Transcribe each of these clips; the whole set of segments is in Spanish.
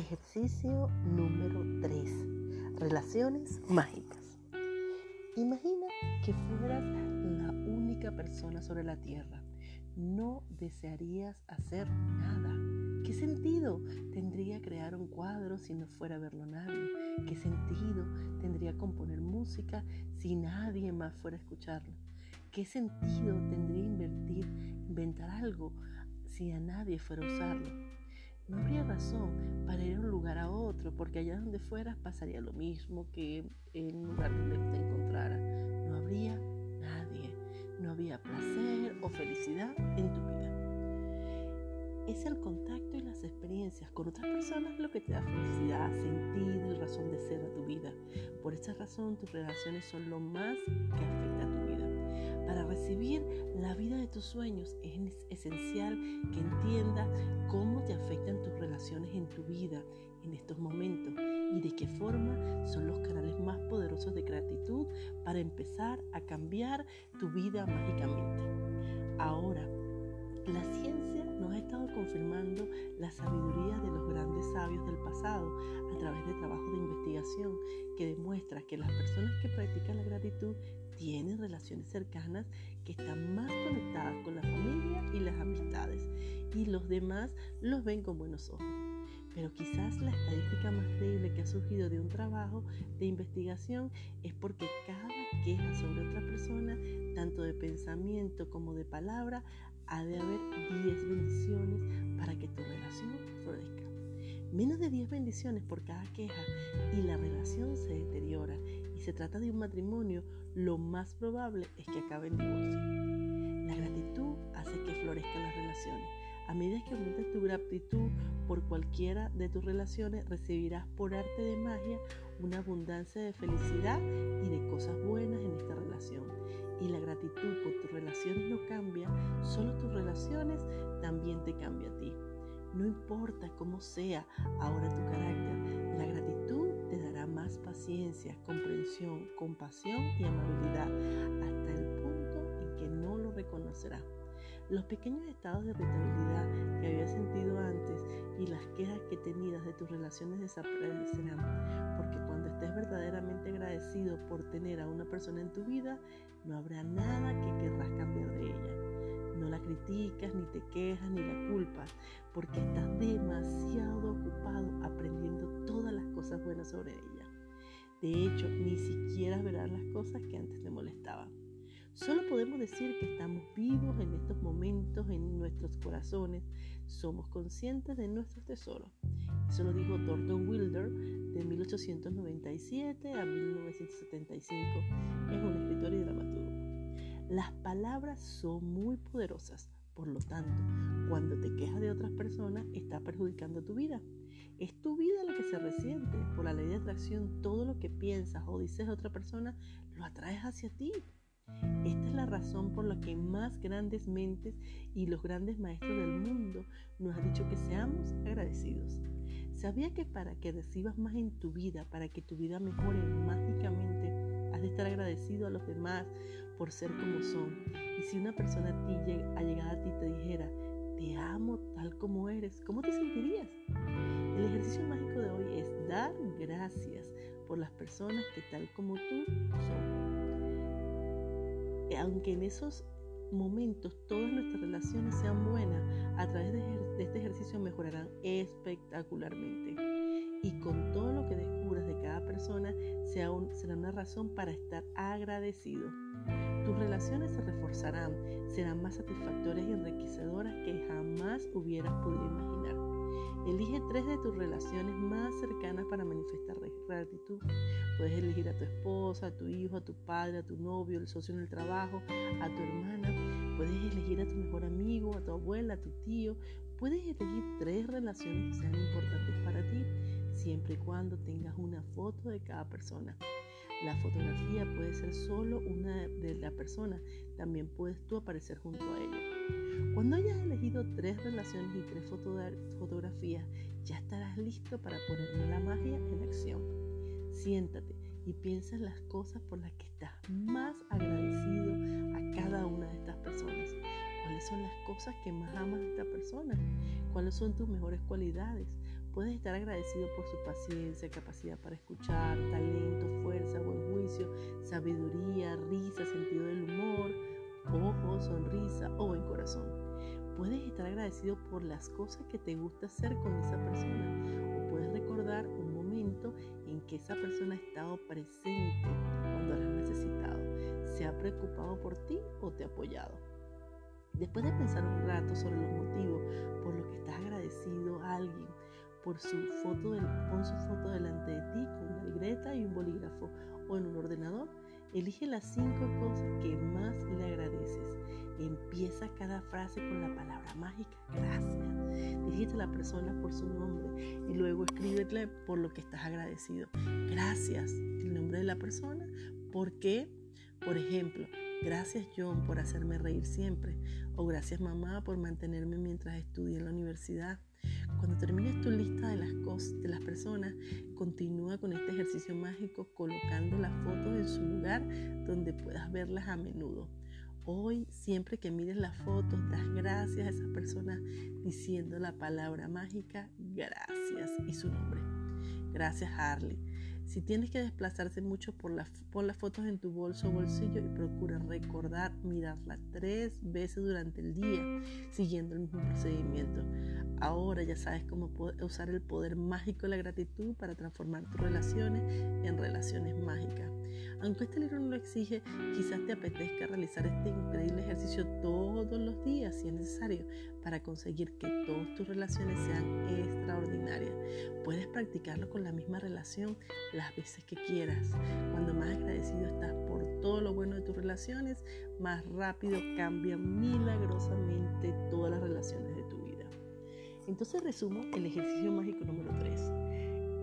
Ejercicio número 3. Relaciones mágicas. Imagina que fueras la única persona sobre la Tierra. No desearías hacer nada. ¿Qué sentido tendría crear un cuadro si no fuera a verlo nadie? ¿Qué sentido tendría componer música si nadie más fuera a escucharlo? ¿Qué sentido tendría invertir, inventar algo si a nadie fuera a usarlo? No habría razón para ir de un lugar a otro, porque allá donde fueras pasaría lo mismo que en un lugar donde te encontrara. No habría nadie, no había placer o felicidad en tu vida. Es el contacto y las experiencias con otras personas lo que te da felicidad, sentido y razón de ser a tu vida. Por esa razón tus relaciones son lo más que afecta a tu. Para recibir la vida de tus sueños es esencial que entiendas cómo te afectan tus relaciones en tu vida en estos momentos y de qué forma son los canales más poderosos de gratitud para empezar a cambiar tu vida mágicamente. Ahora, la estado confirmando la sabiduría de los grandes sabios del pasado a través de trabajos de investigación que demuestra que las personas que practican la gratitud tienen relaciones cercanas que están más conectadas con la familia y las amistades y los demás los ven con buenos ojos. Pero quizás la estadística más creíble que ha surgido de un trabajo de investigación es porque cada queja sobre otra persona, tanto de pensamiento como de palabra, ha de haber 10 bendiciones para que tu relación florezca. Menos de 10 bendiciones por cada queja y la relación se deteriora y se trata de un matrimonio lo más probable es que acabe en divorcio. La gratitud hace que florezcan las relaciones. A medida que aumentes tu gratitud por cualquiera de tus relaciones, recibirás por arte de magia una abundancia de felicidad y de cosas buenas en esta relación. Y la gratitud por tus relaciones no cambia, solo tus relaciones también te cambia a ti. No importa cómo sea ahora tu carácter, la gratitud te dará más paciencia, comprensión, compasión y amabilidad hasta el punto en que no lo reconocerá. Los pequeños estados de irritabilidad que habías sentido antes y las quejas que tenías de tus relaciones desaparecerán, porque cuando estés verdaderamente agradecido por tener a una persona en tu vida, no habrá nada que querrás cambiar de ella. No la criticas, ni te quejas, ni la culpas, porque estás demasiado ocupado aprendiendo todas las cosas buenas sobre ella. De hecho, ni siquiera verás las cosas que antes te molestaban. Solo podemos decir que estamos vivos en estos momentos en nuestros corazones. Somos conscientes de nuestros tesoros. Eso lo dijo Thornton Wilder de 1897 a 1975. Es un escritor y dramaturgo. Las palabras son muy poderosas, por lo tanto, cuando te quejas de otras personas, está perjudicando tu vida. Es tu vida lo que se resiente. Por la ley de atracción, todo lo que piensas o dices de otra persona, lo atraes hacia ti. Esta es la razón por la que más grandes mentes y los grandes maestros del mundo nos han dicho que seamos agradecidos. ¿Sabía que para que recibas más en tu vida, para que tu vida mejore mágicamente, has de estar agradecido a los demás por ser como son. Y si una persona a ti ha llegado a ti te dijera, te amo tal como eres, ¿cómo te sentirías? El ejercicio mágico de hoy es dar gracias por las personas que tal como tú son. Aunque en esos momentos todas nuestras relaciones sean buenas, a través de, este ejercicio mejorarán espectacularmente. Y con todo lo que descubras de cada persona, será una razón para estar agradecido. Tus relaciones se reforzarán, serán más satisfactorias y enriquecedoras que jamás hubieras podido imaginar. Elige tres de tus relaciones más cercanas para manifestar gratitud. Puedes elegir a tu esposa, a tu hijo, a tu padre, a tu novio, el socio en el trabajo, a tu hermana. Puedes elegir a tu mejor amigo, a tu abuela, a tu tío. Puedes elegir tres relaciones que sean importantes para ti, siempre y cuando tengas una foto de cada persona. La fotografía puede ser solo una de la persona, también puedes tú aparecer junto a ella. Cuando hayas elegido tres relaciones y tres fotografías, ya estarás listo para poner la magia en acción. Siéntate y piensa en las cosas por las que estás más agradecido a cada una de estas personas. ¿Cuáles son las cosas que más amas de esta persona? ¿Cuáles son tus mejores cualidades? Puedes estar agradecido por su paciencia, capacidad para escuchar, talento, fuerza, buen juicio, sabiduría, risa, sentido del humor, ojo, sonrisa o buen corazón. Puedes estar agradecido por las cosas que te gusta hacer con esa persona o puedes recordar un momento en que esa persona ha estado presente cuando la has necesitado, se ha preocupado por ti o te ha apoyado. Después de pensar un rato sobre los motivos por los que estás agradecido a alguien, por su foto pon su foto delante de ti con una libreta y un bolígrafo o en un ordenador. Elige las cinco cosas que más le agradeces. Empieza cada frase con la palabra mágica gracias. Dirígete a la persona por su nombre y luego escríbele por lo que estás agradecido. Gracias, el nombre de la persona. ¿Por qué? Por ejemplo, gracias John por hacerme reír siempre. O gracias mamá por mantenerme mientras estudié en la universidad. Cuando termines tu lista de las cosas, de las personas, continúa con este ejercicio mágico colocando las fotos en su lugar donde puedas verlas a menudo. Hoy, siempre que mires las fotos, das gracias a esa persona diciendo la palabra mágica gracias y su nombre. Gracias Harley. Si tienes que desplazarse mucho por pon las fotos en tu bolso o bolsillo y procura recordar mirarla tres veces durante el día, siguiendo el mismo procedimiento. Ahora ya sabes cómo usar el poder mágico de la gratitud para transformar tus relaciones en relaciones mágicas. Aunque este libro no lo exige, quizás te apetezca realizar este increíble ejercicio todos los días si es necesario para conseguir que todas tus relaciones sean extraordinarias. Puedes practicarlo con la misma relación las veces que quieras. Cuando más agradecido estás por todo lo bueno de tus relaciones, más rápido cambian milagrosamente todas las relaciones de tu vida. Entonces resumo el ejercicio mágico número 3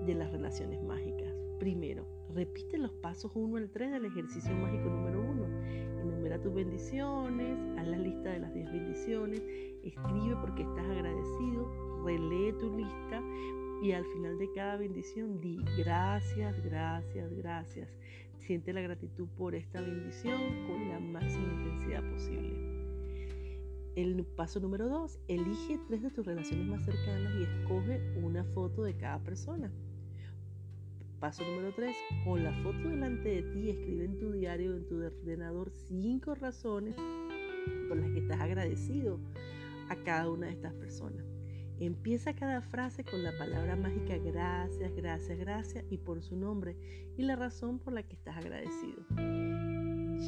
de las relaciones mágicas. Primero, repite los pasos 1 al 3 del ejercicio mágico número 1. Enumera tus bendiciones, haz la lista de las 10 bendiciones, escribe porque estás agradecido, relee tu lista y al final de cada bendición di gracias, gracias, gracias. Siente la gratitud por esta bendición con la máxima intensidad posible. El paso número 2, elige tres de tus relaciones más cercanas y escoge una foto de cada persona. Paso número 3. Con la foto delante de ti, escribe en tu diario, en tu ordenador, cinco razones por las que estás agradecido a cada una de estas personas. Empieza cada frase con la palabra mágica gracias, gracias, gracias y por su nombre y la razón por la que estás agradecido.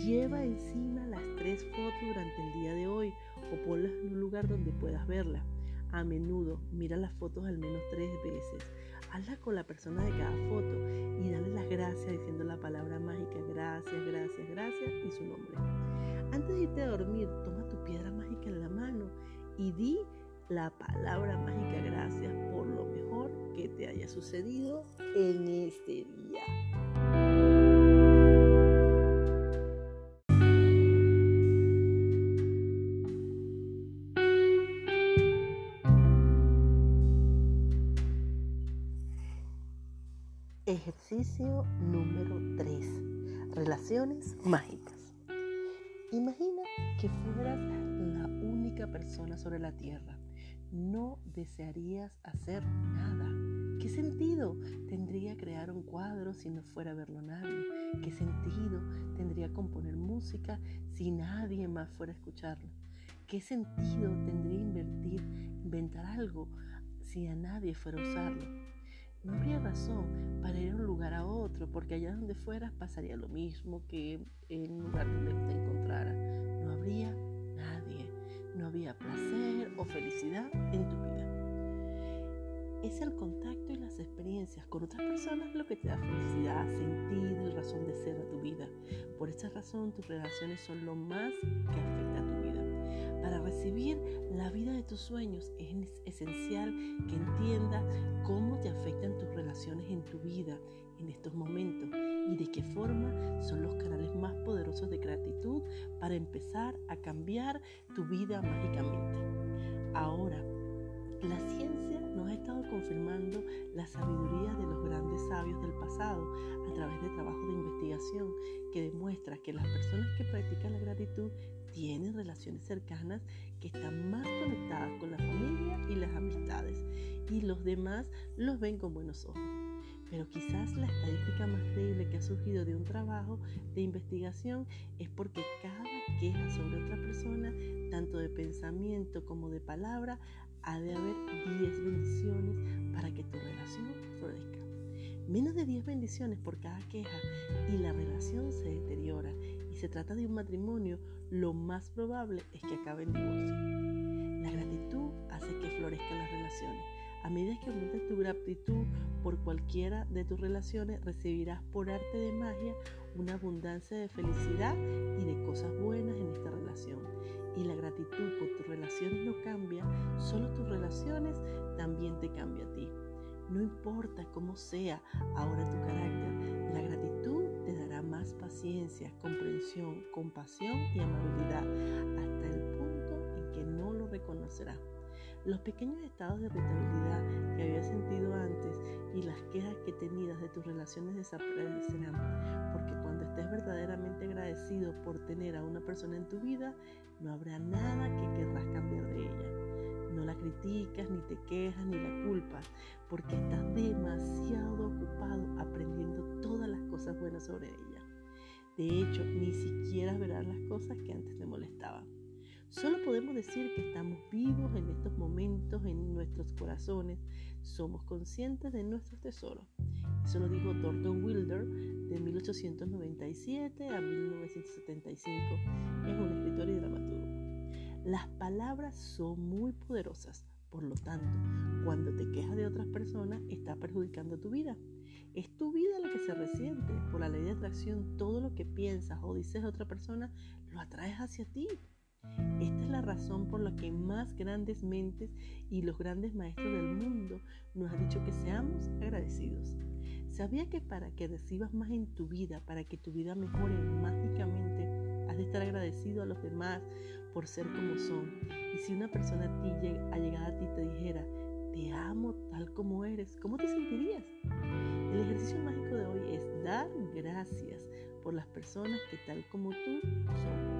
Lleva encima las tres fotos durante el día de hoy o ponlas en un lugar donde puedas verlas. A menudo mira las fotos al menos tres veces hazla con la persona de cada foto y dale las gracias diciendo la palabra mágica gracias, gracias, gracias y su nombre. Antes de irte a dormir, toma tu piedra mágica en la mano y di la palabra mágica gracias por lo mejor que te haya sucedido en este día. Ejercicio número 3. Relaciones mágicas. Imagina que fueras persona sobre la Tierra. No desearías hacer nada. ¿Qué sentido tendría crear un cuadro si no fuera a verlo nadie? ¿Qué sentido tendría componer música si nadie más fuera a escucharlo? ¿Qué sentido tendría invertir, inventar algo si a nadie fuera a usarlo? no habría razón para ir a un lugar a otro, porque allá donde fueras pasaría lo mismo que en un lugar donde te encontrara. No habría no había placer o felicidad en tu vida. Es el contacto y las experiencias con otras personas lo que te da felicidad, sentido y razón de ser a tu vida. Por esa razón tus relaciones son lo más que afecta a tu vida. Para recibir la vida de tus sueños es esencial que entiendas cómo te afectan tus relaciones en tu vida en estos momentos y de qué forma son los canales más poderosos de gratitud para empezar a cambiar tu vida mágicamente. Ahora, La ciencia nos ha estado confirmando la sabiduría de los grandes sabios del pasado a través de trabajos de investigación que demuestra que las personas que practican la gratitud tienen relaciones cercanas que están más conectadas con la familia y las amistades y los demás los ven con buenos ojos. Pero quizás la estadística más creíble que ha surgido de un trabajo de investigación es porque cada queja sobre otra persona, tanto de pensamiento como de palabra, ha de haber 10 bendiciones para que tu relación florezca. Menos de 10 bendiciones por cada queja y la relación se deteriora y se trata de un matrimonio, lo más probable es que acabe en divorcio. La gratitud hace que florezcan las relaciones. A medida que aumentes tu gratitud por cualquiera de tus relaciones, recibirás por arte de magia una abundancia de felicidad y de cosas buenas en esta relación y la gratitud por tus relaciones no cambia, solo tus relaciones también te cambia a ti. No importa cómo sea ahora tu carácter, la gratitud te dará más paciencia, comprensión, compasión y amabilidad hasta el punto en que no lo reconocerás. Los pequeños estados de irritabilidad que habías sentido antes y las quejas que tenías de tus relaciones desaparecerán, porque cuando estés verdaderamente agradecido por tener a una persona en tu vida, no habrá nada que querrás cambiar de ella. No la criticas, ni te quejas, ni la culpas, porque estás demasiado ocupado aprendiendo todas las cosas buenas sobre ella. De hecho, ni siquiera verás las cosas que antes te molestaban. Solo podemos decir que estamos vivos en estos momentos en nuestros corazones. Somos conscientes de nuestros tesoros. Eso lo dijo Thornton Wilder de 1897 a 1975. Es un escritor y dramaturgo. Las palabras son muy poderosas. Por lo tanto, cuando te quejas de otras personas, está perjudicando tu vida. Es tu vida la que se resiente. Por la ley de atracción, todo lo que piensas o dices de otra persona, lo atraes hacia ti. Esta es la razón por la que más grandes mentes y los grandes maestros del mundo nos han dicho que seamos agradecidos. ¿Sabía que para que recibas más en tu vida, para que tu vida mejore mágicamente, has de estar agradecido a los demás por ser como son? Y si una persona a ti, llegada a ti te dijera, te amo tal como eres, ¿cómo te sentirías? El ejercicio mágico de hoy es dar gracias por las personas que tal como tú son.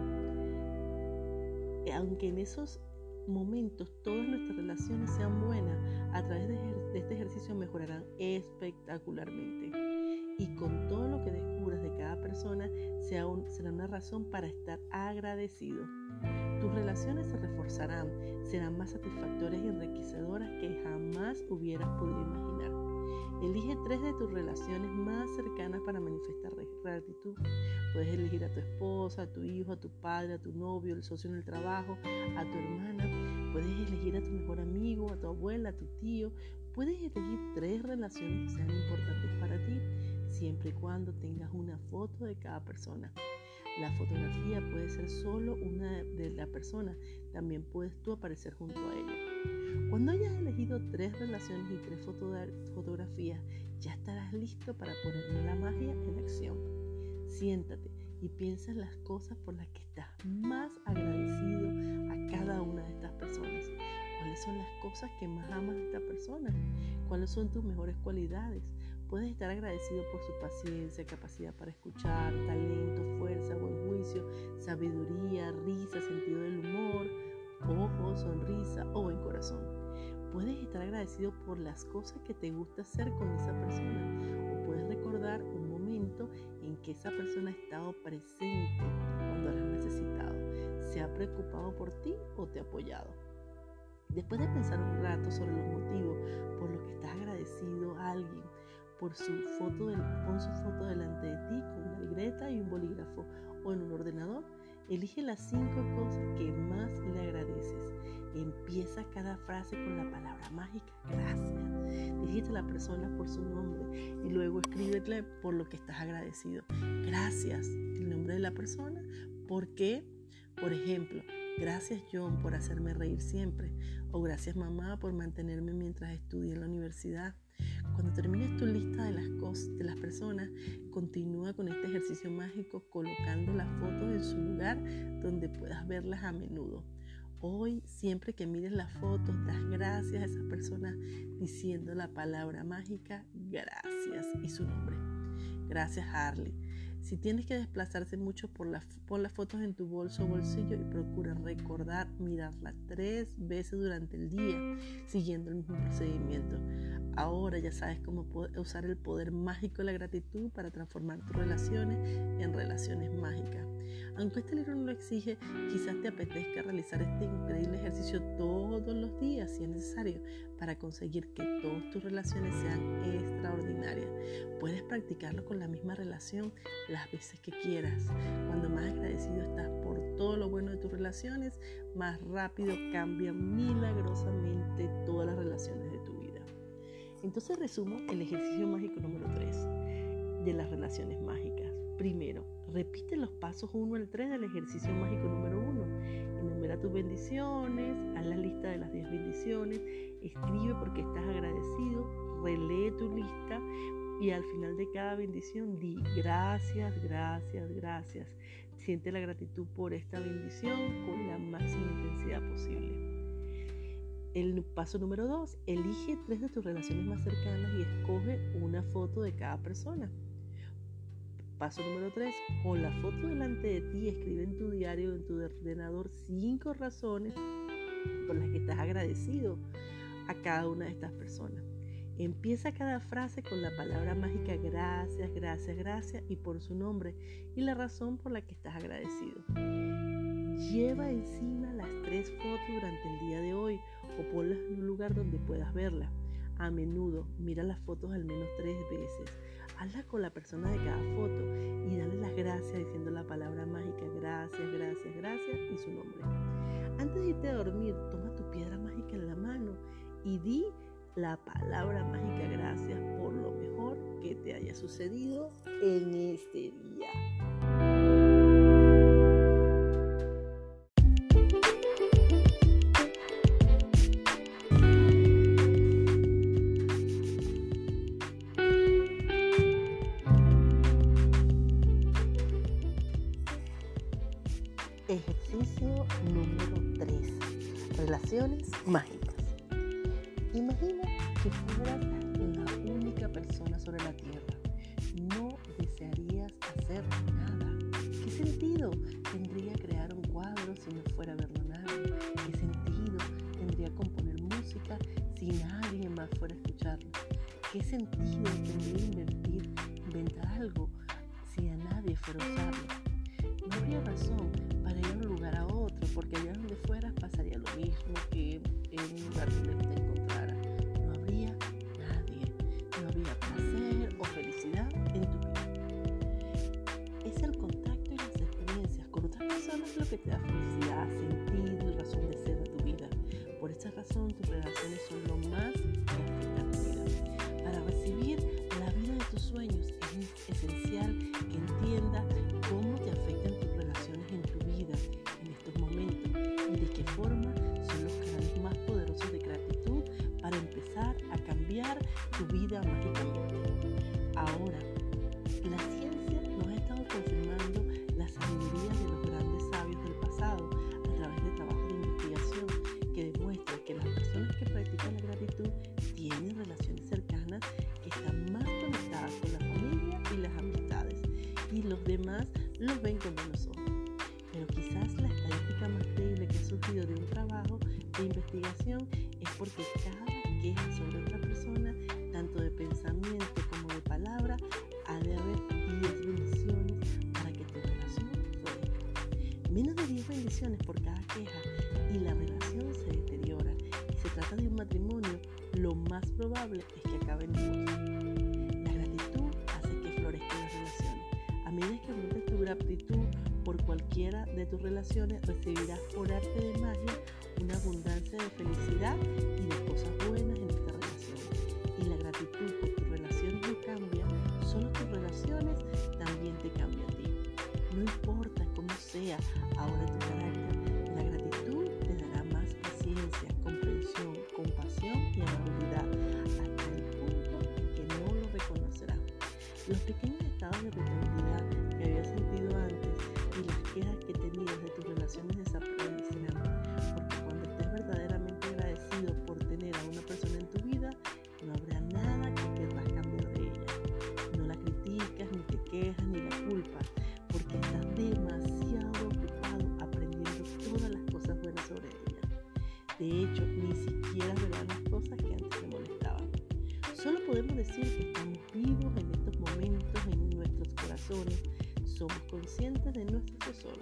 Aunque en esos momentos todas nuestras relaciones sean buenas, a través de, este ejercicio mejorarán espectacularmente. Y con todo lo que descubras de cada persona será una razón para estar agradecido. Tus relaciones se reforzarán, serán más satisfactorias y enriquecedoras que jamás hubieras podido imaginar. Elige tres de tus relaciones más cercanas para manifestar gratitud. Puedes elegir a tu esposa, a tu hijo, a tu padre, a tu novio, el socio en el trabajo, a tu hermana. Puedes elegir a tu mejor amigo, a tu abuela, a tu tío. Puedes elegir tres relaciones que sean importantes para ti, siempre y cuando tengas una foto de cada persona. La fotografía puede ser solo una de la persona, también puedes tú aparecer junto a ella. Cuando hayas elegido tres relaciones y tres fotografías, ya estarás listo para poner la magia en acción. Siéntate y piensa en las cosas por las que estás más agradecido a cada una de estas personas. ¿Cuáles son las cosas que más amas de esta persona? ¿Cuáles son tus mejores cualidades? Puedes estar agradecido por su paciencia, capacidad para escuchar, talento, fuerza, buen juicio, sabiduría, risa, sentido del humor, ojos, sonrisa o buen corazón. Puedes estar agradecido por las cosas que te gusta hacer con esa persona o puedes recordar un momento en que esa persona ha estado presente cuando la has necesitado, se ha preocupado por ti o te ha apoyado. Después de pensar un rato sobre los motivos por los que estás agradecido a alguien, por su foto pon su foto delante de ti con una libreta y un bolígrafo o en un ordenador. Elige las cinco cosas que más le agradeces. Empieza cada frase con la palabra mágica gracias. Dirígete a la persona por su nombre y luego escríbete por lo que estás agradecido. Gracias, el nombre de la persona. ¿Por qué? Por ejemplo, gracias John por hacerme reír siempre. O gracias mamá por mantenerme mientras estudié en la universidad. Cuando termines tu lista de las cosas, de las personas, continúa con este ejercicio mágico colocando las fotos en su lugar donde puedas verlas a menudo. Hoy, siempre que mires las fotos, das gracias a esa persona diciendo la palabra mágica gracias y su nombre. Gracias, Harley. Si tienes que desplazarse mucho por, la, por las fotos en tu bolso o bolsillo y procura recordar mirarla tres veces durante el día, siguiendo el mismo procedimiento. Ahora ya sabes cómo usar el poder mágico de la gratitud para transformar tus relaciones en relaciones mágicas. Aunque este libro no lo exige, quizás te apetezca realizar este increíble ejercicio todos los días si es necesario para conseguir que todas tus relaciones sean extraordinarias. Puedes practicarlo con la misma relación las veces que quieras. Cuando más agradecido estás por todo lo bueno de tus relaciones, más rápido cambian milagrosamente todas las relaciones de. Entonces resumo el ejercicio mágico número 3 de las relaciones mágicas. Primero, repite los pasos 1 al 3 del ejercicio mágico número 1. Enumera tus bendiciones, haz la lista de las 10 bendiciones, escribe porque estás agradecido, relee tu lista y al final de cada bendición di gracias, gracias, gracias. Siente la gratitud por esta bendición con la máxima intensidad posible. El paso número 2, elige tres de tus relaciones más cercanas y escoge una foto de cada persona. Paso número 3. Con la foto delante de ti, escribe en tu diario, en tu ordenador, cinco razones por las que estás agradecido a cada una de estas personas. Empieza cada frase con la palabra mágica gracias, gracias, gracias y por su nombre y la razón por la que estás agradecido. Lleva encima las tres fotos durante el día de hoy o ponlas en un lugar donde puedas verlas. A menudo mira las fotos al menos tres veces habla con la persona de cada foto y dale las gracias diciendo la palabra mágica gracias, gracias, gracias y su nombre. Antes de irte a dormir, toma tu piedra mágica en la mano y di la palabra mágica gracias por lo mejor que te haya sucedido en este día. Personas tus relaciones, recibirás por arte de magia una abundancia de felicidad conscientes de nuestro tesoro.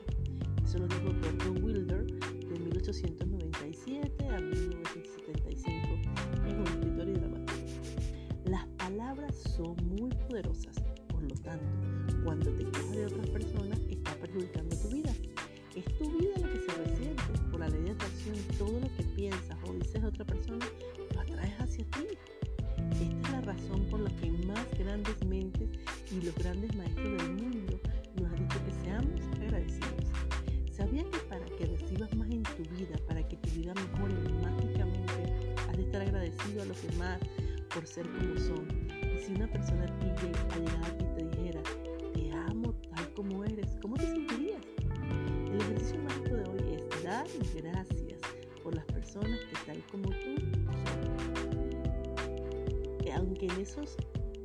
Eso lo dijo Gordon Wilder de 1897 ser como son? Y si una persona a ti llegara a ti te dijera, te amo tal como eres, ¿cómo te sentirías? El ejercicio mágico de hoy es dar gracias por las personas que tal como tú son. Aunque en esos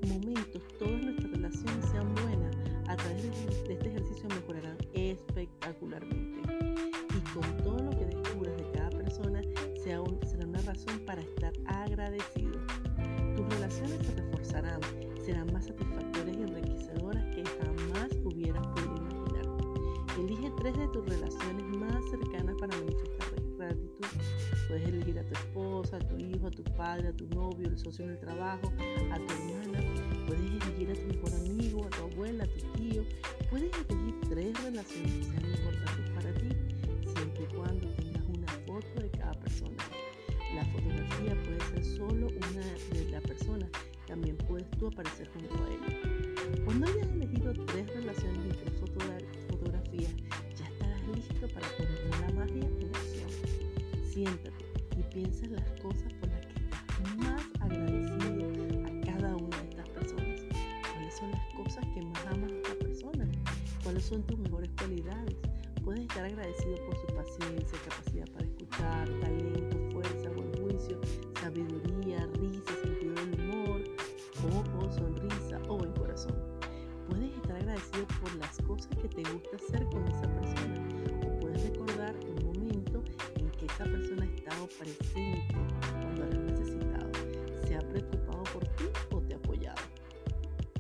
momentos todas nuestras relaciones sean buenas, a través de este ejercicio mejorarán espectacularmente. Y con todo lo que descubras de cada persona será una razón tu socio en el trabajo, a tu hermana. Puedes elegir a tu mejor presente cuando la has necesitado, se ha preocupado por ti o te ha apoyado.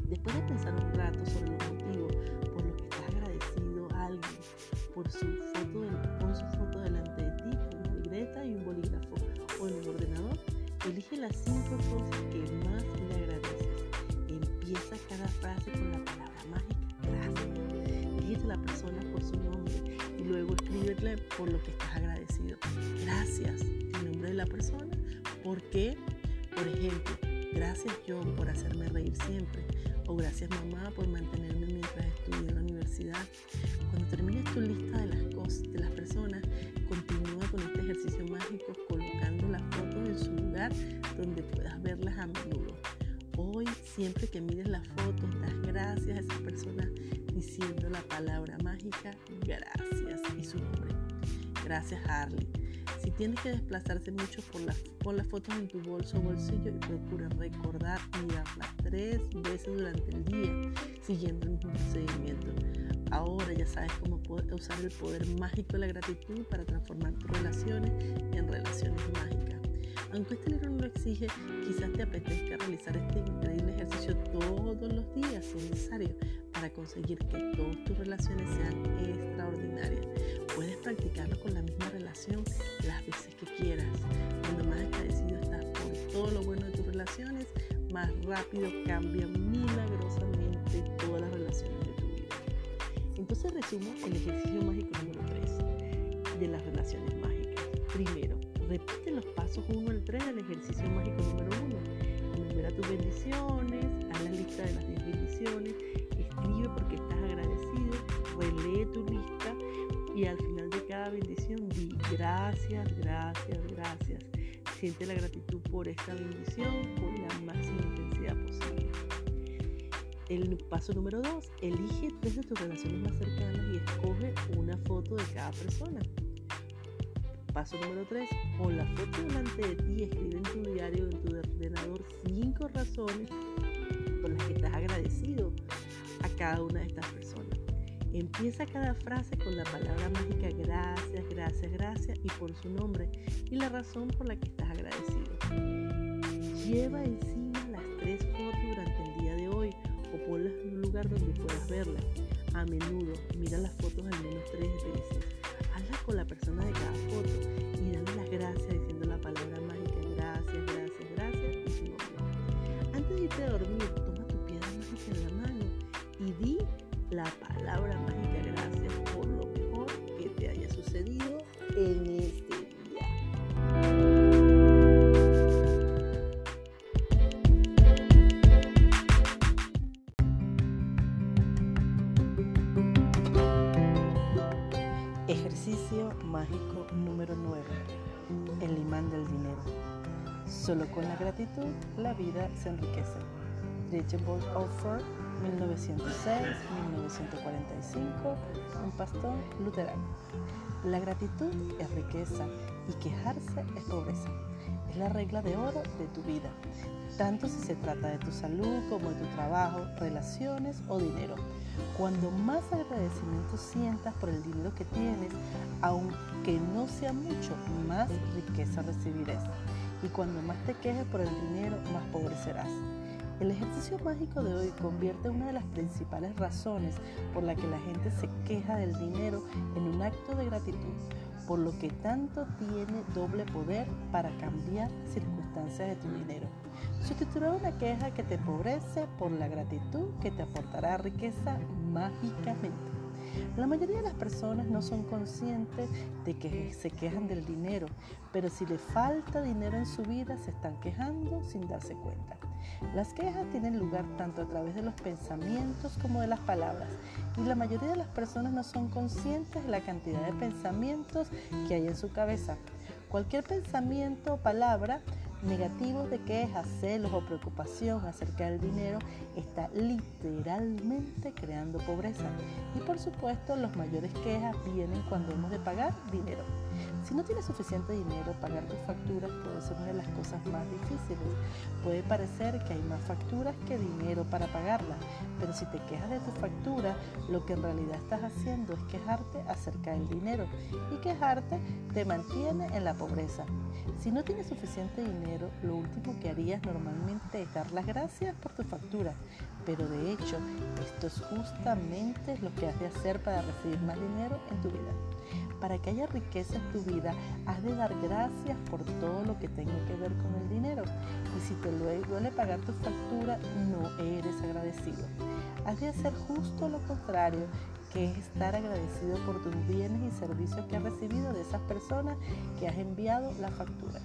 Después de pensar un rato sobre los motivos por los que estás agradecido a alguien, por su foto, pon su foto delante de ti con una libreta y un bolígrafo o en un ordenador, elige las cinco cosas que más le agradeces. Empieza cada frase con la palabra mágica, gracias. Dígite a la persona por su nombre y luego escríbele por lo que estás agradecido. La persona. ¿Por qué? Por ejemplo, gracias John por hacerme reír siempre. O gracias mamá por mantenerme mientras estudio en la universidad. Cuando termines tu lista de las cosas, de las personas, continúa con este ejercicio mágico colocando las fotos en su lugar donde puedas verlas a menudo. Hoy, siempre que mires la foto, das gracias a esa persona diciendo la palabra mágica Gracias Harley. Si tienes que desplazarse mucho por las, pon las fotos en tu bolso o bolsillo y procura recordar mirarlas tres veces durante el día, siguiendo el procedimiento. Ahora ya sabes cómo usar el poder mágico de la gratitud para transformar tus relaciones en relaciones mágicas. Aunque este libro no lo exige, quizás te apetezca realizar este increíble ejercicio todos los días si es necesario para conseguir que todas tus relaciones sean extraordinarias. Puedes practicarlo con la misma relación las veces que quieras. Cuando más agradecido estás por todo lo bueno de tus relaciones, más rápido cambian milagrosamente todas las relaciones de tu vida. Entonces resumo el ejercicio mágico número 3 de las relaciones mágicas. Primero, repite los pasos 1 al 3 del ejercicio mágico número 1. Enumera tus bendiciones, haz la lista de las 10 bendiciones, y al final de cada bendición di gracias, gracias, gracias. Siente la gratitud por esta bendición con la máxima intensidad posible. El paso número 2, elige tres de tus relaciones más cercanas y escoge una foto de cada persona. Paso número 3, pon la foto delante de ti y escribe en tu diario, en tu ordenador, cinco razones por las que estás agradecido a cada una de estas personas. Empieza cada frase con la palabra mágica gracias, gracias, gracias y por su nombre y la razón por la que estás agradecido. Lleva encima las tres fotos durante el día de hoy o ponlas en un lugar donde puedas verlas. a menudo. Mira las fotos al menos tres veces. Habla con la persona de cada foto y dale las gracias diciendo la palabra mágica. Gracias, gracias, gracias y su nombre. Antes de irte a dormir, con la gratitud la vida se enriquece. Richard Offer, 1906-1945, un pastor luterano. La gratitud es riqueza y quejarse es pobreza. Es la regla de oro de tu vida, tanto si se trata de tu salud como de tu trabajo, relaciones o dinero. Cuando más agradecimiento sientas por el dinero que tienes, aunque no sea mucho, más riqueza recibirás. Y cuando más te quejes por el dinero, más pobre serás. El ejercicio mágico de hoy convierte una de las principales razones por la que la gente se queja del dinero en un acto de gratitud, por lo que tanto tiene doble poder para cambiar circunstancias de tu dinero. Sustituirá una queja que te empobrece por la gratitud que te aportará riqueza mágicamente. La mayoría de las personas no son conscientes de que se quejan del dinero, pero si le falta dinero en su vida se están quejando sin darse cuenta. Las quejas tienen lugar tanto a través de los pensamientos como de las palabras y la mayoría de las personas no son conscientes de la cantidad de pensamientos que hay en su cabeza. Cualquier pensamiento o palabra negativos de quejas, celos o preocupación acerca del dinero está literalmente creando pobreza. Y por supuesto, las mayores quejas vienen cuando hemos de pagar dinero. Si no tienes suficiente dinero, pagar tus facturas puede ser una de las cosas más difíciles. Puede parecer que hay más facturas que dinero para pagarlas, pero si te quejas de tu factura, lo que en realidad estás haciendo es quejarte acerca del dinero y quejarte te mantiene en la pobreza. Si no tienes suficiente dinero, lo último que harías normalmente es dar las gracias por tu factura, pero de hecho esto es justamente lo que has de hacer para recibir más dinero en tu vida. Para que haya riqueza en tu vida, has de dar gracias por todo lo que tenga que ver con el dinero. Y si te duele pagar tu factura, no eres agradecido. Has de hacer justo lo contrario, que es estar agradecido por tus bienes y servicios que has recibido de esas personas que has enviado la factura.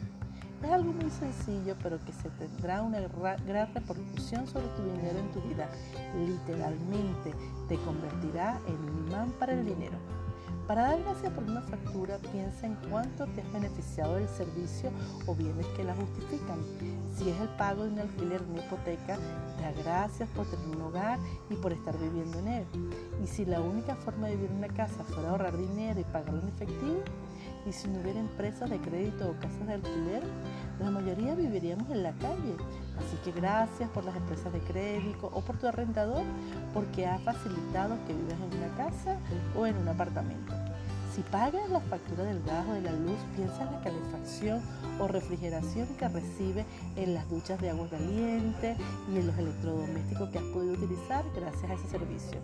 Es algo muy sencillo, pero que se tendrá una gran repercusión sobre tu dinero en tu vida. Literalmente te convertirá en un imán para el dinero. Para dar gracias por una factura, piensa en cuánto te has beneficiado del servicio o bienes que la justifican. Si es el pago de un alquiler, una hipoteca, da gracias por tener un hogar y por estar viviendo en él. Y si la única forma de vivir en una casa fuera ahorrar dinero y pagarlo en efectivo, y si no hubiera empresas de crédito o casas de alquiler, la mayoría viviríamos en la calle. Así que gracias por las empresas de crédito o por tu arrendador porque ha facilitado que vivas en una casa o en un apartamento. Si pagas la factura del gas o de la luz, piensa en la calefacción o refrigeración que recibe en las duchas de agua caliente y en los electrodomésticos que has podido utilizar gracias a ese servicio.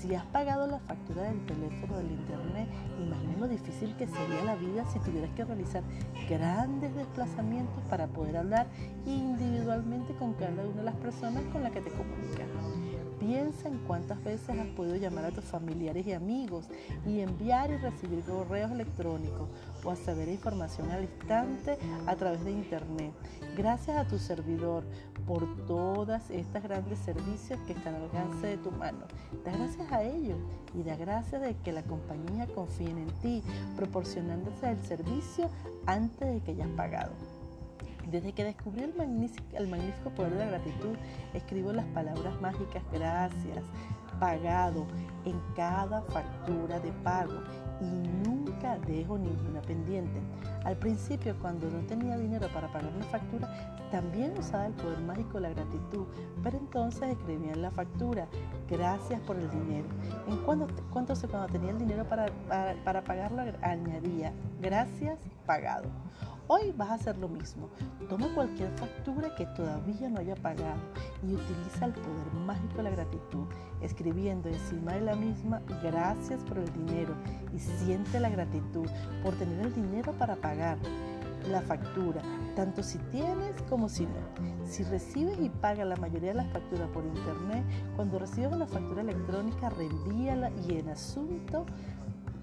Si has pagado la factura del teléfono, del internet, imagina lo difícil que sería la vida si tuvieras que realizar grandes desplazamientos para poder hablar individualmente con cada una de las personas con las que te comunicas. Piensa en cuántas veces has podido llamar a tus familiares y amigos y enviar y recibir correos electrónicos o a saber información al instante a través de internet. Gracias a tu servidor por todas estas grandes servicios que están al alcance de tu mano. Da gracias a ellos y da gracias de que la compañía confíe en ti, proporcionándose el servicio antes de que hayas pagado. Desde que descubrí el magnífico, poder de la gratitud, escribo las palabras mágicas gracias, pagado en cada factura de pago y nunca dejo ninguna pendiente. Al principio, cuando no tenía dinero para pagar una factura, también usaba el poder mágico de la gratitud, pero entonces escribía en la factura, gracias por el dinero. En cuanto, cuando, tenía el dinero para, para, para pagarlo, añadía, gracias, pagado. Hoy vas a hacer lo mismo. Toma cualquier factura que todavía no haya pagado y utiliza el poder mágico de la gratitud, escribiendo encima de la misma gracias por el dinero y siente la gratitud por tener el dinero para pagar la factura, tanto si tienes como si no. Si recibes y pagas la mayoría de las facturas por internet, cuando recibas una factura electrónica, reenvíala y en asunto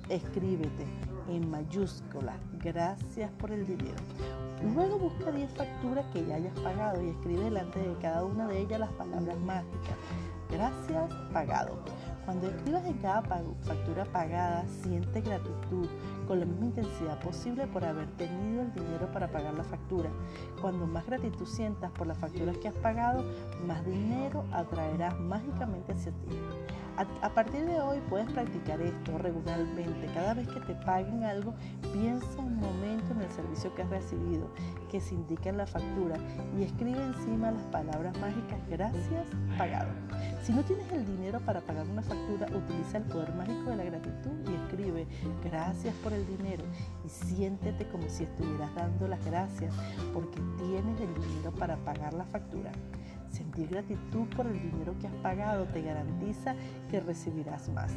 escríbete en mayúscula, gracias por el dinero. Luego busca 10 facturas que ya hayas pagado y escribe delante de cada una de ellas las palabras mágicas. Gracias, pagado. Cuando escribas en cada factura pagada, siente gratitud con la misma intensidad posible por haber tenido el dinero para pagar la factura. Cuando más gratitud sientas por las facturas que has pagado, más dinero atraerás mágicamente hacia ti. A, partir de hoy puedes practicar esto regularmente. Cada vez que te paguen algo, piensa un momento en el servicio que has recibido, que se indica en la factura, y escribe encima las palabras mágicas gracias, pagado. Si no tienes el dinero para pagar una factura, utiliza el poder mágico de la gratitud y escribe gracias por el dinero y siéntete como si estuvieras dando las gracias porque tienes el dinero para pagar la factura. Sentir gratitud por el dinero que has pagado te garantiza que recibirás más.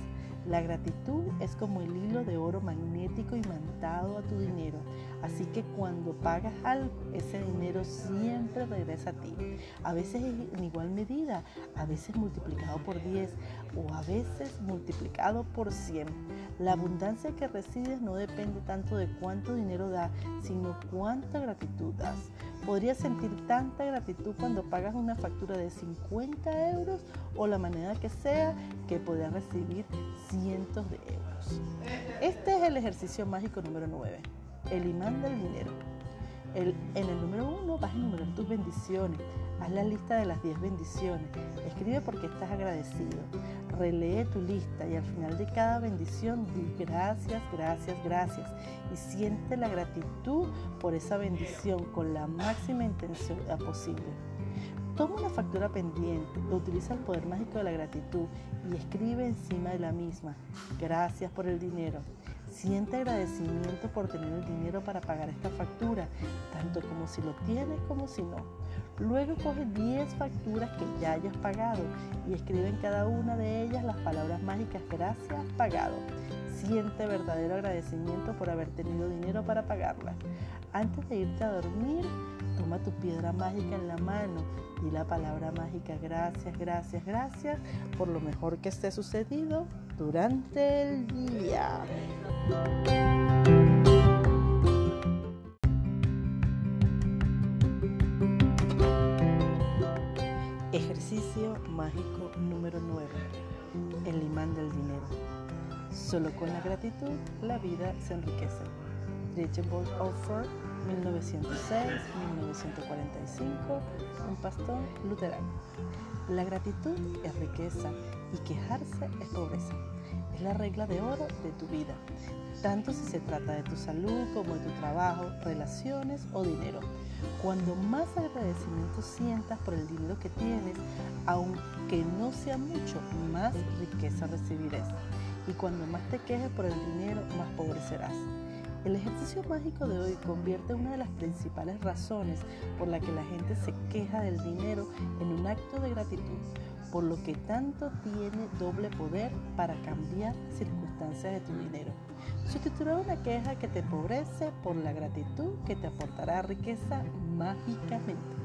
La gratitud es como el hilo de oro magnético imantado a tu dinero. Así que cuando pagas algo, ese dinero siempre regresa a ti. A veces en igual medida, a veces multiplicado por 10 o a veces multiplicado por 100. La abundancia que recibes no depende tanto de cuánto dinero das, sino cuánta gratitud das. Podrías sentir tanta gratitud cuando pagas una factura de 50 euros o la manera que sea que podrías recibir cientos de euros. Este es el ejercicio mágico número 9, el imán del dinero. en el número 1 vas a enumerar tus bendiciones. Haz la lista de las 10 bendiciones. Escribe porque estás agradecido. Relee tu lista y al final de cada bendición di gracias, gracias, gracias. Y siente la gratitud por esa bendición con la máxima intención posible. Toma una factura pendiente, utiliza el poder mágico de la gratitud y escribe encima de la misma, gracias por el dinero. Siente agradecimiento por tener el dinero para pagar esta factura, tanto como si lo tienes como si no. Luego coge 10 facturas que ya hayas pagado y escribe en cada una de ellas las palabras mágicas gracias, pagado. Siente verdadero agradecimiento por haber tenido dinero para pagarlas. Antes de irte a dormir, toma tu piedra mágica en la mano y la palabra mágica gracias, gracias, gracias por lo mejor que esté sucedido durante el día. Mágico número 9. El imán del dinero. Solo con la gratitud la vida se enriquece. Richard Offer 1906-1945, un pastor luterano. La gratitud es riqueza y quejarse es pobreza. Es la regla de oro de tu vida, tanto si se trata de tu salud como de tu trabajo, relaciones o dinero. Cuando más agradecimiento sientas por el dinero que tienes, aunque no sea mucho, más riqueza recibirás. Y cuando más te quejes por el dinero, más pobre serás. El ejercicio mágico de hoy convierte una de las principales razones por la que la gente se queja del dinero en un acto de gratitud, por lo que tanto tiene doble poder para cambiar circunstancias de tu dinero. Sustituirá una queja que te empobrece por la gratitud que te aportará riqueza mágicamente.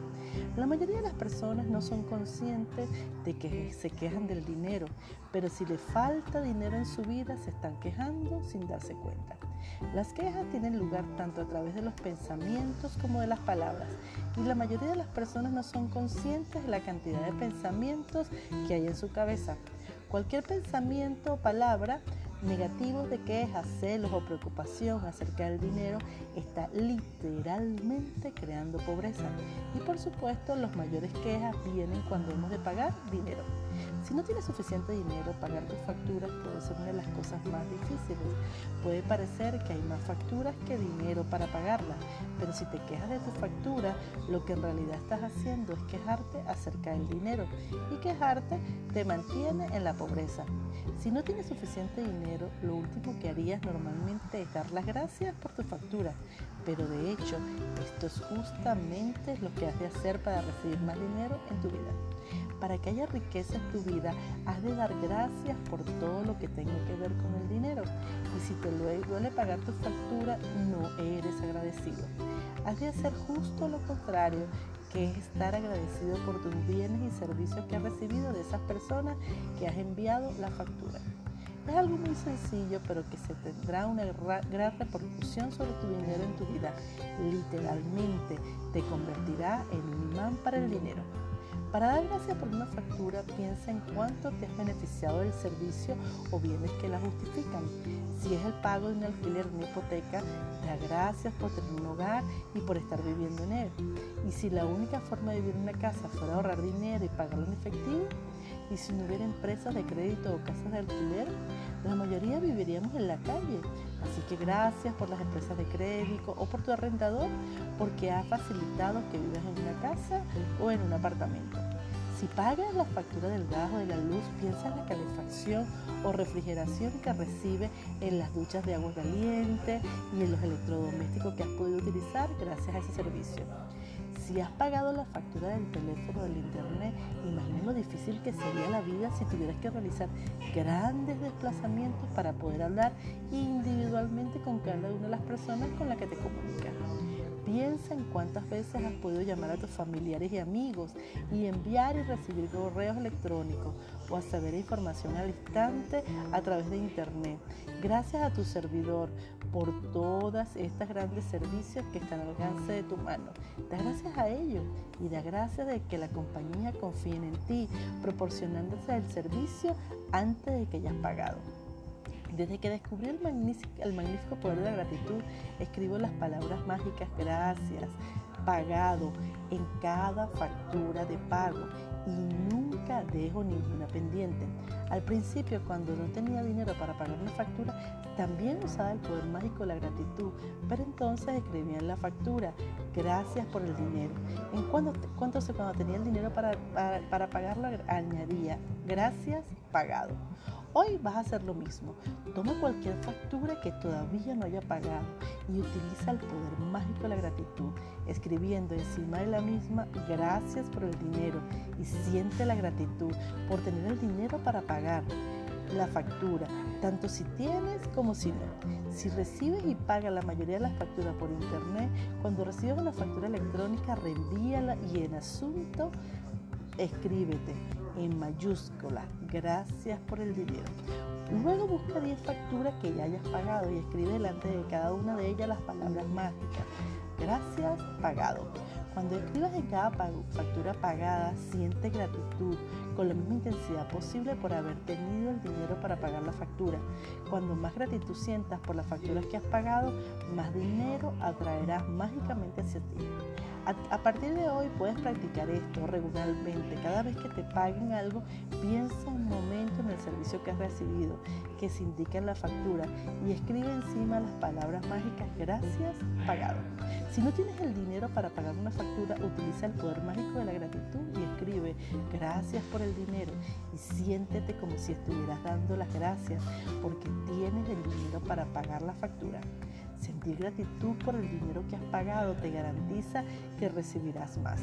La mayoría de las personas no son conscientes de que se quejan del dinero, pero si le falta dinero en su vida se están quejando sin darse cuenta. Las quejas tienen lugar tanto a través de los pensamientos como de las palabras y la mayoría de las personas no son conscientes de la cantidad de pensamientos que hay en su cabeza. Cualquier pensamiento o palabra negativo de quejas, celos o preocupación acerca del dinero está literalmente creando pobreza. Y por supuesto, las mayores quejas vienen cuando hemos de pagar dinero. Si no tienes suficiente dinero, pagar tus facturas puede ser una de las cosas más difíciles. Puede parecer que hay más facturas que dinero para pagarlas, pero si te quejas de tu factura, lo que en realidad estás haciendo es quejarte acerca del dinero y quejarte te mantiene en la pobreza. Si no tienes suficiente dinero, lo último que harías normalmente es dar las gracias por tu factura. Pero de hecho esto es justamente lo que has de hacer para recibir más dinero en tu vida. Para que haya riqueza en tu vida, has de dar gracias por todo lo que tenga que ver con el dinero. Y si te duele pagar tu factura, no eres agradecido. Has de hacer justo lo contrario, que es estar agradecido por tus bienes y servicios que has recibido de esas personas que has enviado la factura. Es algo muy sencillo, pero que se tendrá una gran repercusión sobre tu dinero en tu vida. Literalmente te convertirá en un imán para el dinero. Para dar gracias por una factura, piensa en cuánto te has beneficiado del servicio o bienes que la justifican. Si es el pago de un alquiler o una hipoteca, da gracias por tener un hogar y por estar viviendo en él. Y si la única forma de vivir en una casa fuera ahorrar dinero y pagarlo en efectivo, y si no hubiera empresas de crédito o casas de alquiler, la mayoría viviríamos en la calle. Así que gracias por las empresas de crédito o por tu arrendador porque ha facilitado que vivas en una casa o en un apartamento. Si pagas la factura del gas o de la luz, piensa en la calefacción o refrigeración que recibe en las duchas de agua caliente y en los electrodomésticos que has podido utilizar gracias a ese servicio. Si has pagado la factura del teléfono, del internet, imagina lo difícil que sería la vida si tuvieras que realizar grandes desplazamientos para poder hablar individualmente con cada una de las personas con las que te comunicas. Piensa en cuántas veces has podido llamar a tus familiares y amigos y enviar y recibir correos electrónicos o a saber información al instante a través de Internet. Gracias a tu servidor por todas estas grandes servicios que están al alcance de tu mano. Da gracias a ellos y da gracias de que la compañía confíe en ti, proporcionándose el servicio antes de que hayas pagado. Desde que descubrí el magnífico, poder de la gratitud, escribo las palabras mágicas gracias, pagado en cada factura de pago y nunca dejo ninguna pendiente. Al principio, cuando no tenía dinero para pagar una factura, también usaba el poder mágico de la gratitud, pero entonces escribía en la factura, gracias por el dinero. En cuando, cuando, tenía el dinero para, para, para pagarlo, añadía, gracias, pagado. Hoy vas a hacer lo mismo. Toma cualquier factura que todavía no haya pagado y utiliza el poder mágico de la gratitud, escribiendo encima de la misma gracias por el dinero y siente la gratitud por tener el dinero para pagar la factura, tanto si tienes como si no. Si recibes y pagas la mayoría de las facturas por internet, cuando recibas una factura electrónica, reenvíala y en asunto escríbete en mayúscula, gracias por el dinero. Luego busca 10 facturas que ya hayas pagado y escribe delante de cada una de ellas las palabras mágicas. Gracias, pagado. Cuando escribas en cada factura pagada, siente gratitud con la misma intensidad posible por haber tenido el dinero para pagar la factura. Cuando más gratitud sientas por las facturas que has pagado, más dinero atraerás mágicamente hacia ti. A, partir de hoy puedes practicar esto regularmente. Cada vez que te paguen algo, piensa un momento en el servicio que has recibido, que se indica en la factura, y escribe encima las palabras mágicas gracias, pagado. Si no tienes el dinero para pagar una factura, utiliza el poder mágico de la gratitud y escribe gracias por el dinero y siéntete como si estuvieras dando las gracias porque tienes el dinero para pagar la factura. Sentir gratitud por el dinero que has pagado te garantiza que recibirás más.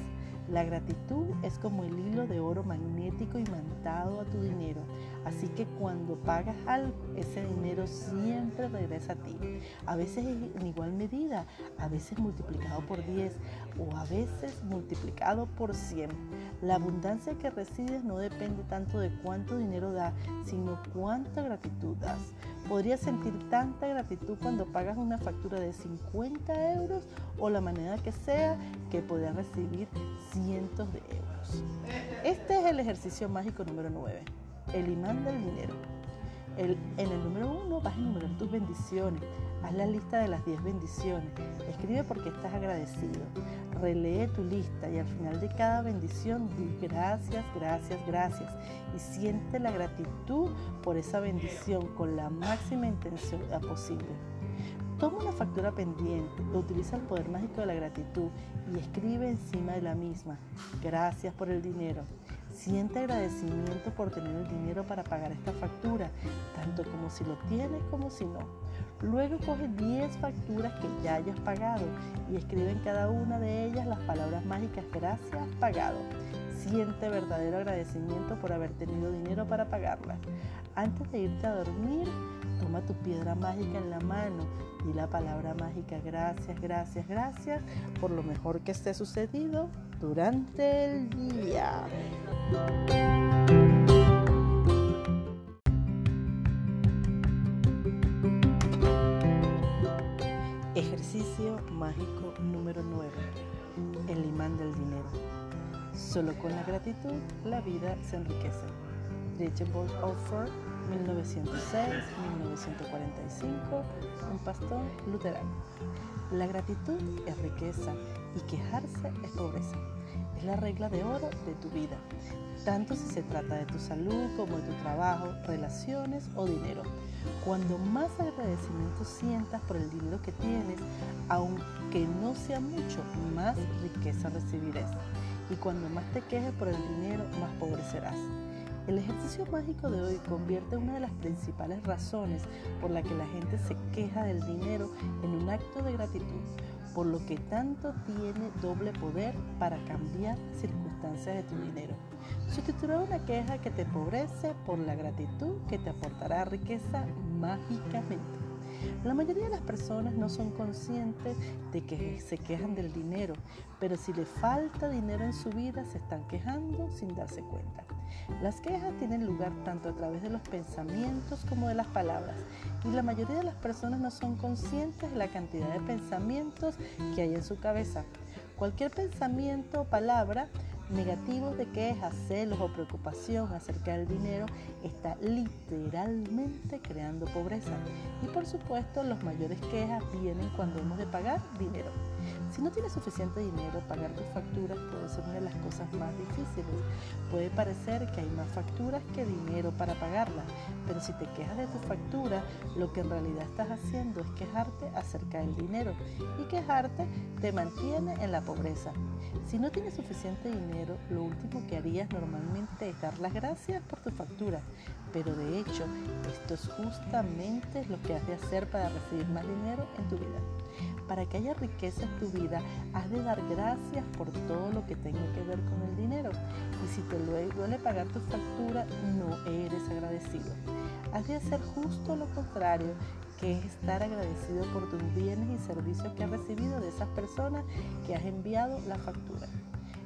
La gratitud es como el hilo de oro magnético imantado a tu dinero. Así que cuando pagas algo, ese dinero siempre regresa a ti. A veces en igual medida, a veces multiplicado por 10 o a veces multiplicado por 100. La abundancia que recibes no depende tanto de cuánto dinero da, sino cuánta gratitud das. Podrías sentir tanta gratitud cuando pagas una factura de 50 euros o la manera que sea que podrías recibir cientos de euros. Este es el ejercicio mágico número 9, el imán del dinero. en el número 1 vas a enumerar tus bendiciones. Haz la lista de las 10 bendiciones. Escribe porque estás agradecido. Relee tu lista y al final de cada bendición di gracias, gracias, gracias. Y siente la gratitud por esa bendición con la máxima intención posible. Toma una factura pendiente, utiliza el poder mágico de la gratitud y escribe encima de la misma, gracias por el dinero. Siente agradecimiento por tener el dinero para pagar esta factura, tanto como si lo tienes como si no. Luego coge 10 facturas que ya hayas pagado y escribe en cada una de ellas las palabras mágicas gracias, pagado. Siente verdadero agradecimiento por haber tenido dinero para pagarlas. Antes de irte a dormir, toma tu piedra mágica en la mano y la palabra mágica gracias, gracias, gracias por lo mejor que esté sucedido durante el día. Mágico número 9. El imán del dinero. Solo con la gratitud la vida se enriquece. Reachable Offer 1906-1945, un pastor luterano. La gratitud es riqueza y quejarse es pobreza. Es la regla de oro de tu vida, tanto si se trata de tu salud como de tu trabajo, relaciones o dinero. Cuando más agradecimiento sientas por el dinero que tienes, aunque no sea mucho, más riqueza recibirás. Y cuando más te quejes por el dinero, más pobre serás. El ejercicio mágico de hoy convierte una de las principales razones por la que la gente se queja del dinero en un acto de gratitud, por lo que tanto tiene doble poder para cambiar circunstancias de tu dinero. Sustituirá una queja que te empobrece por la gratitud que te aportará riqueza mágicamente. La mayoría de las personas no son conscientes de que se quejan del dinero, pero si le falta dinero en su vida se están quejando sin darse cuenta. Las quejas tienen lugar tanto a través de los pensamientos como de las palabras y la mayoría de las personas no son conscientes de la cantidad de pensamientos que hay en su cabeza. Cualquier pensamiento o palabra negativo de quejas, celos o preocupación acerca del dinero está literalmente creando pobreza. Y por supuesto, las mayores quejas vienen cuando hemos de pagar dinero. Si no tienes suficiente dinero, pagar tus facturas puede ser una de las cosas más difíciles. Puede parecer que hay más facturas que dinero para pagarlas, pero si te quejas de tu factura, lo que en realidad estás haciendo es quejarte acerca del dinero y quejarte te mantiene en la pobreza. Si no tienes suficiente dinero, lo último que harías normalmente es dar las gracias por tu factura, pero de hecho esto es justamente lo que has de hacer para recibir más dinero en tu vida. Para que haya riqueza en tu vida, has de dar gracias por todo lo que tenga que ver con el dinero. Y si te duele pagar tu factura, no eres agradecido. Has de hacer justo lo contrario, que es estar agradecido por tus bienes y servicios que has recibido de esas personas que has enviado la factura.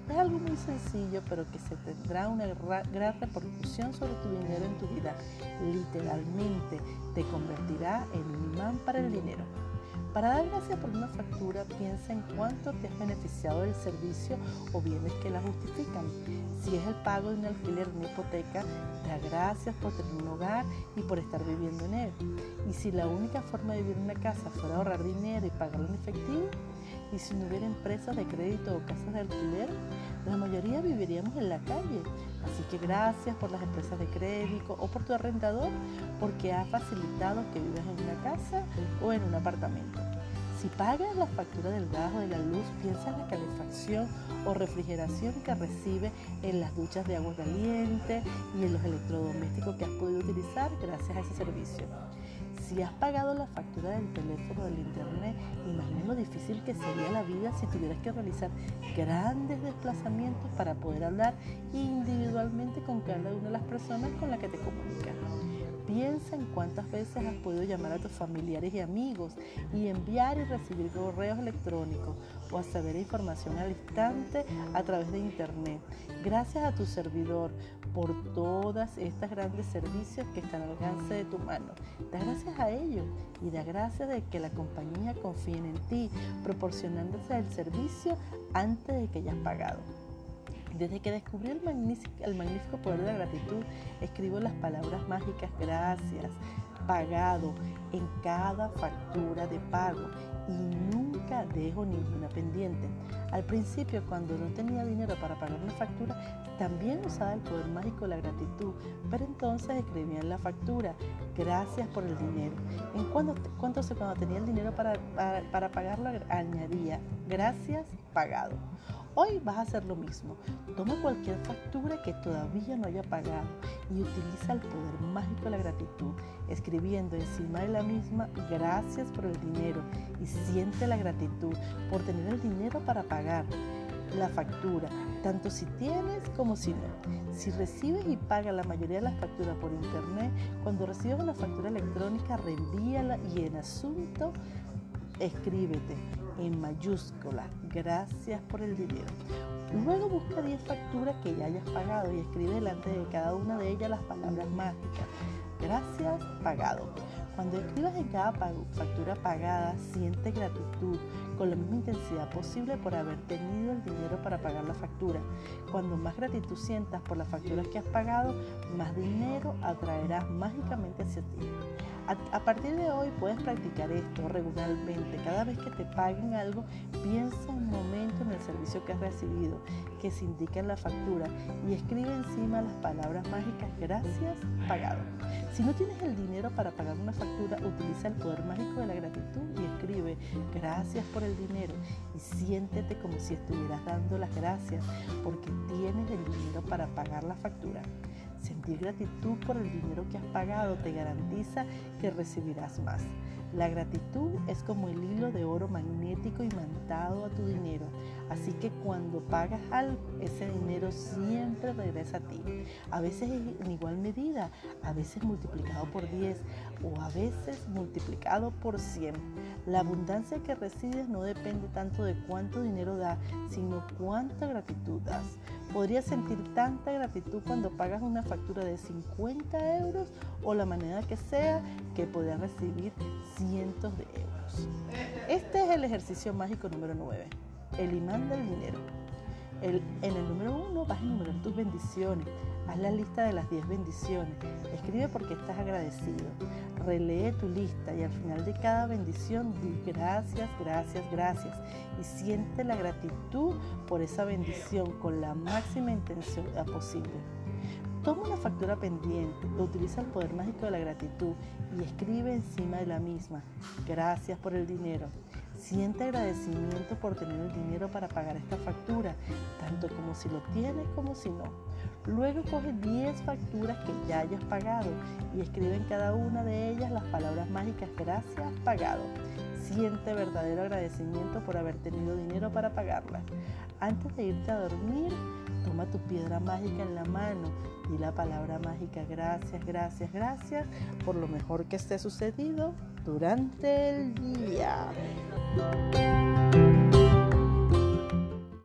Es algo muy sencillo, pero que se tendrá una gran repercusión sobre tu dinero en tu vida. Literalmente te convertirá en un imán para el dinero. Para dar gracias por una factura, piensa en cuánto te has beneficiado del servicio o bienes que la justifican. Si es el pago de un alquiler una hipoteca, da gracias por tener un hogar y por estar viviendo en él. Y si la única forma de vivir en una casa fuera ahorrar dinero y pagarlo en efectivo, y si no hubiera empresas de crédito o casas de alquiler, la mayoría viviríamos en la calle. Así que gracias por las empresas de crédito o por tu arrendador porque ha facilitado que vivas en una casa o en un apartamento. Si pagas la factura del gas o de la luz, piensa en la calefacción o refrigeración que recibe en las duchas de agua caliente y en los electrodomésticos que has podido utilizar gracias a ese servicio. Si has pagado la factura del teléfono, del internet, imagina lo difícil que sería la vida si tuvieras que realizar grandes desplazamientos para poder hablar individualmente con cada una de las personas con las que te comunicas. Piensa en cuántas veces has podido llamar a tus familiares y amigos y enviar y recibir correos electrónicos o a saber información al instante a través de internet. Gracias a tu servidor por todas estas grandes servicios que están al alcance de tu mano. Da gracias a ellos y da gracias de que la compañía confíe en ti, proporcionándose el servicio antes de que hayas pagado. Desde que descubrí el magnífico, poder de la gratitud, escribo las palabras mágicas gracias, pagado en cada factura de pago y nunca dejo ninguna pendiente. Al principio, cuando no tenía dinero para pagar una factura, también usaba el poder mágico de la gratitud, pero entonces escribía en la factura, gracias por el dinero. En cuando, cuando, tenía el dinero para, para, para pagarlo, añadía, gracias, pagado. Hoy vas a hacer lo mismo. Toma cualquier factura que todavía no haya pagado y utiliza el poder mágico de la gratitud, escribiendo encima de la misma gracias por el dinero y siente la gratitud por tener el dinero para pagar la factura, tanto si tienes como si no. Si recibes y pagas la mayoría de las facturas por internet, cuando recibas una factura electrónica, reenvíala y en asunto escríbete en mayúscula, gracias por el dinero. Luego busca 10 facturas que ya hayas pagado y escribe delante de cada una de ellas las palabras mágicas. Gracias, pagado. Cuando escribas en cada factura pagada, siente gratitud con la misma intensidad posible por haber tenido el dinero para pagar la factura. Cuando más gratitud sientas por las facturas que has pagado, más dinero atraerás mágicamente hacia ti. A, partir de hoy puedes practicar esto regularmente. Cada vez que te paguen algo, piensa un momento en el servicio que has recibido, que se indica en la factura, y escribe encima las palabras mágicas gracias, pagado. Si no tienes el dinero para pagar una factura, utiliza el poder mágico de la gratitud y escribe gracias por el dinero y siéntete como si estuvieras dando las gracias porque tienes el dinero para pagar la factura. Sentir gratitud por el dinero que has pagado te garantiza que recibirás más. La gratitud es como el hilo de oro magnético imantado a tu dinero. Así que cuando pagas algo, ese dinero siempre regresa a ti. A veces en igual medida, a veces multiplicado por 10 o a veces multiplicado por 100. La abundancia que recibes no depende tanto de cuánto dinero das, sino cuánta gratitud das. Podrías sentir tanta gratitud cuando pagas una factura de 50 euros o la manera que sea que podrías recibir cientos de euros. Este es el ejercicio mágico número 9, el imán del dinero. en el número 1 vas a enumerar tus bendiciones. Haz la lista de las 10 bendiciones. Escribe porque estás agradecido. Relee tu lista y al final de cada bendición di gracias, gracias, gracias. Y siente la gratitud por esa bendición con la máxima intención posible. Toma una factura pendiente, utiliza el poder mágico de la gratitud y escribe encima de la misma, gracias por el dinero. Siente agradecimiento por tener el dinero para pagar esta factura, tanto como si lo tienes como si no. Luego coge 10 facturas que ya hayas pagado y escribe en cada una de ellas las palabras mágicas gracias, pagado. Siente verdadero agradecimiento por haber tenido dinero para pagarlas. Antes de irte a dormir, toma tu piedra mágica en la mano y la palabra mágica gracias, gracias, gracias por lo mejor que esté sucedido durante el día.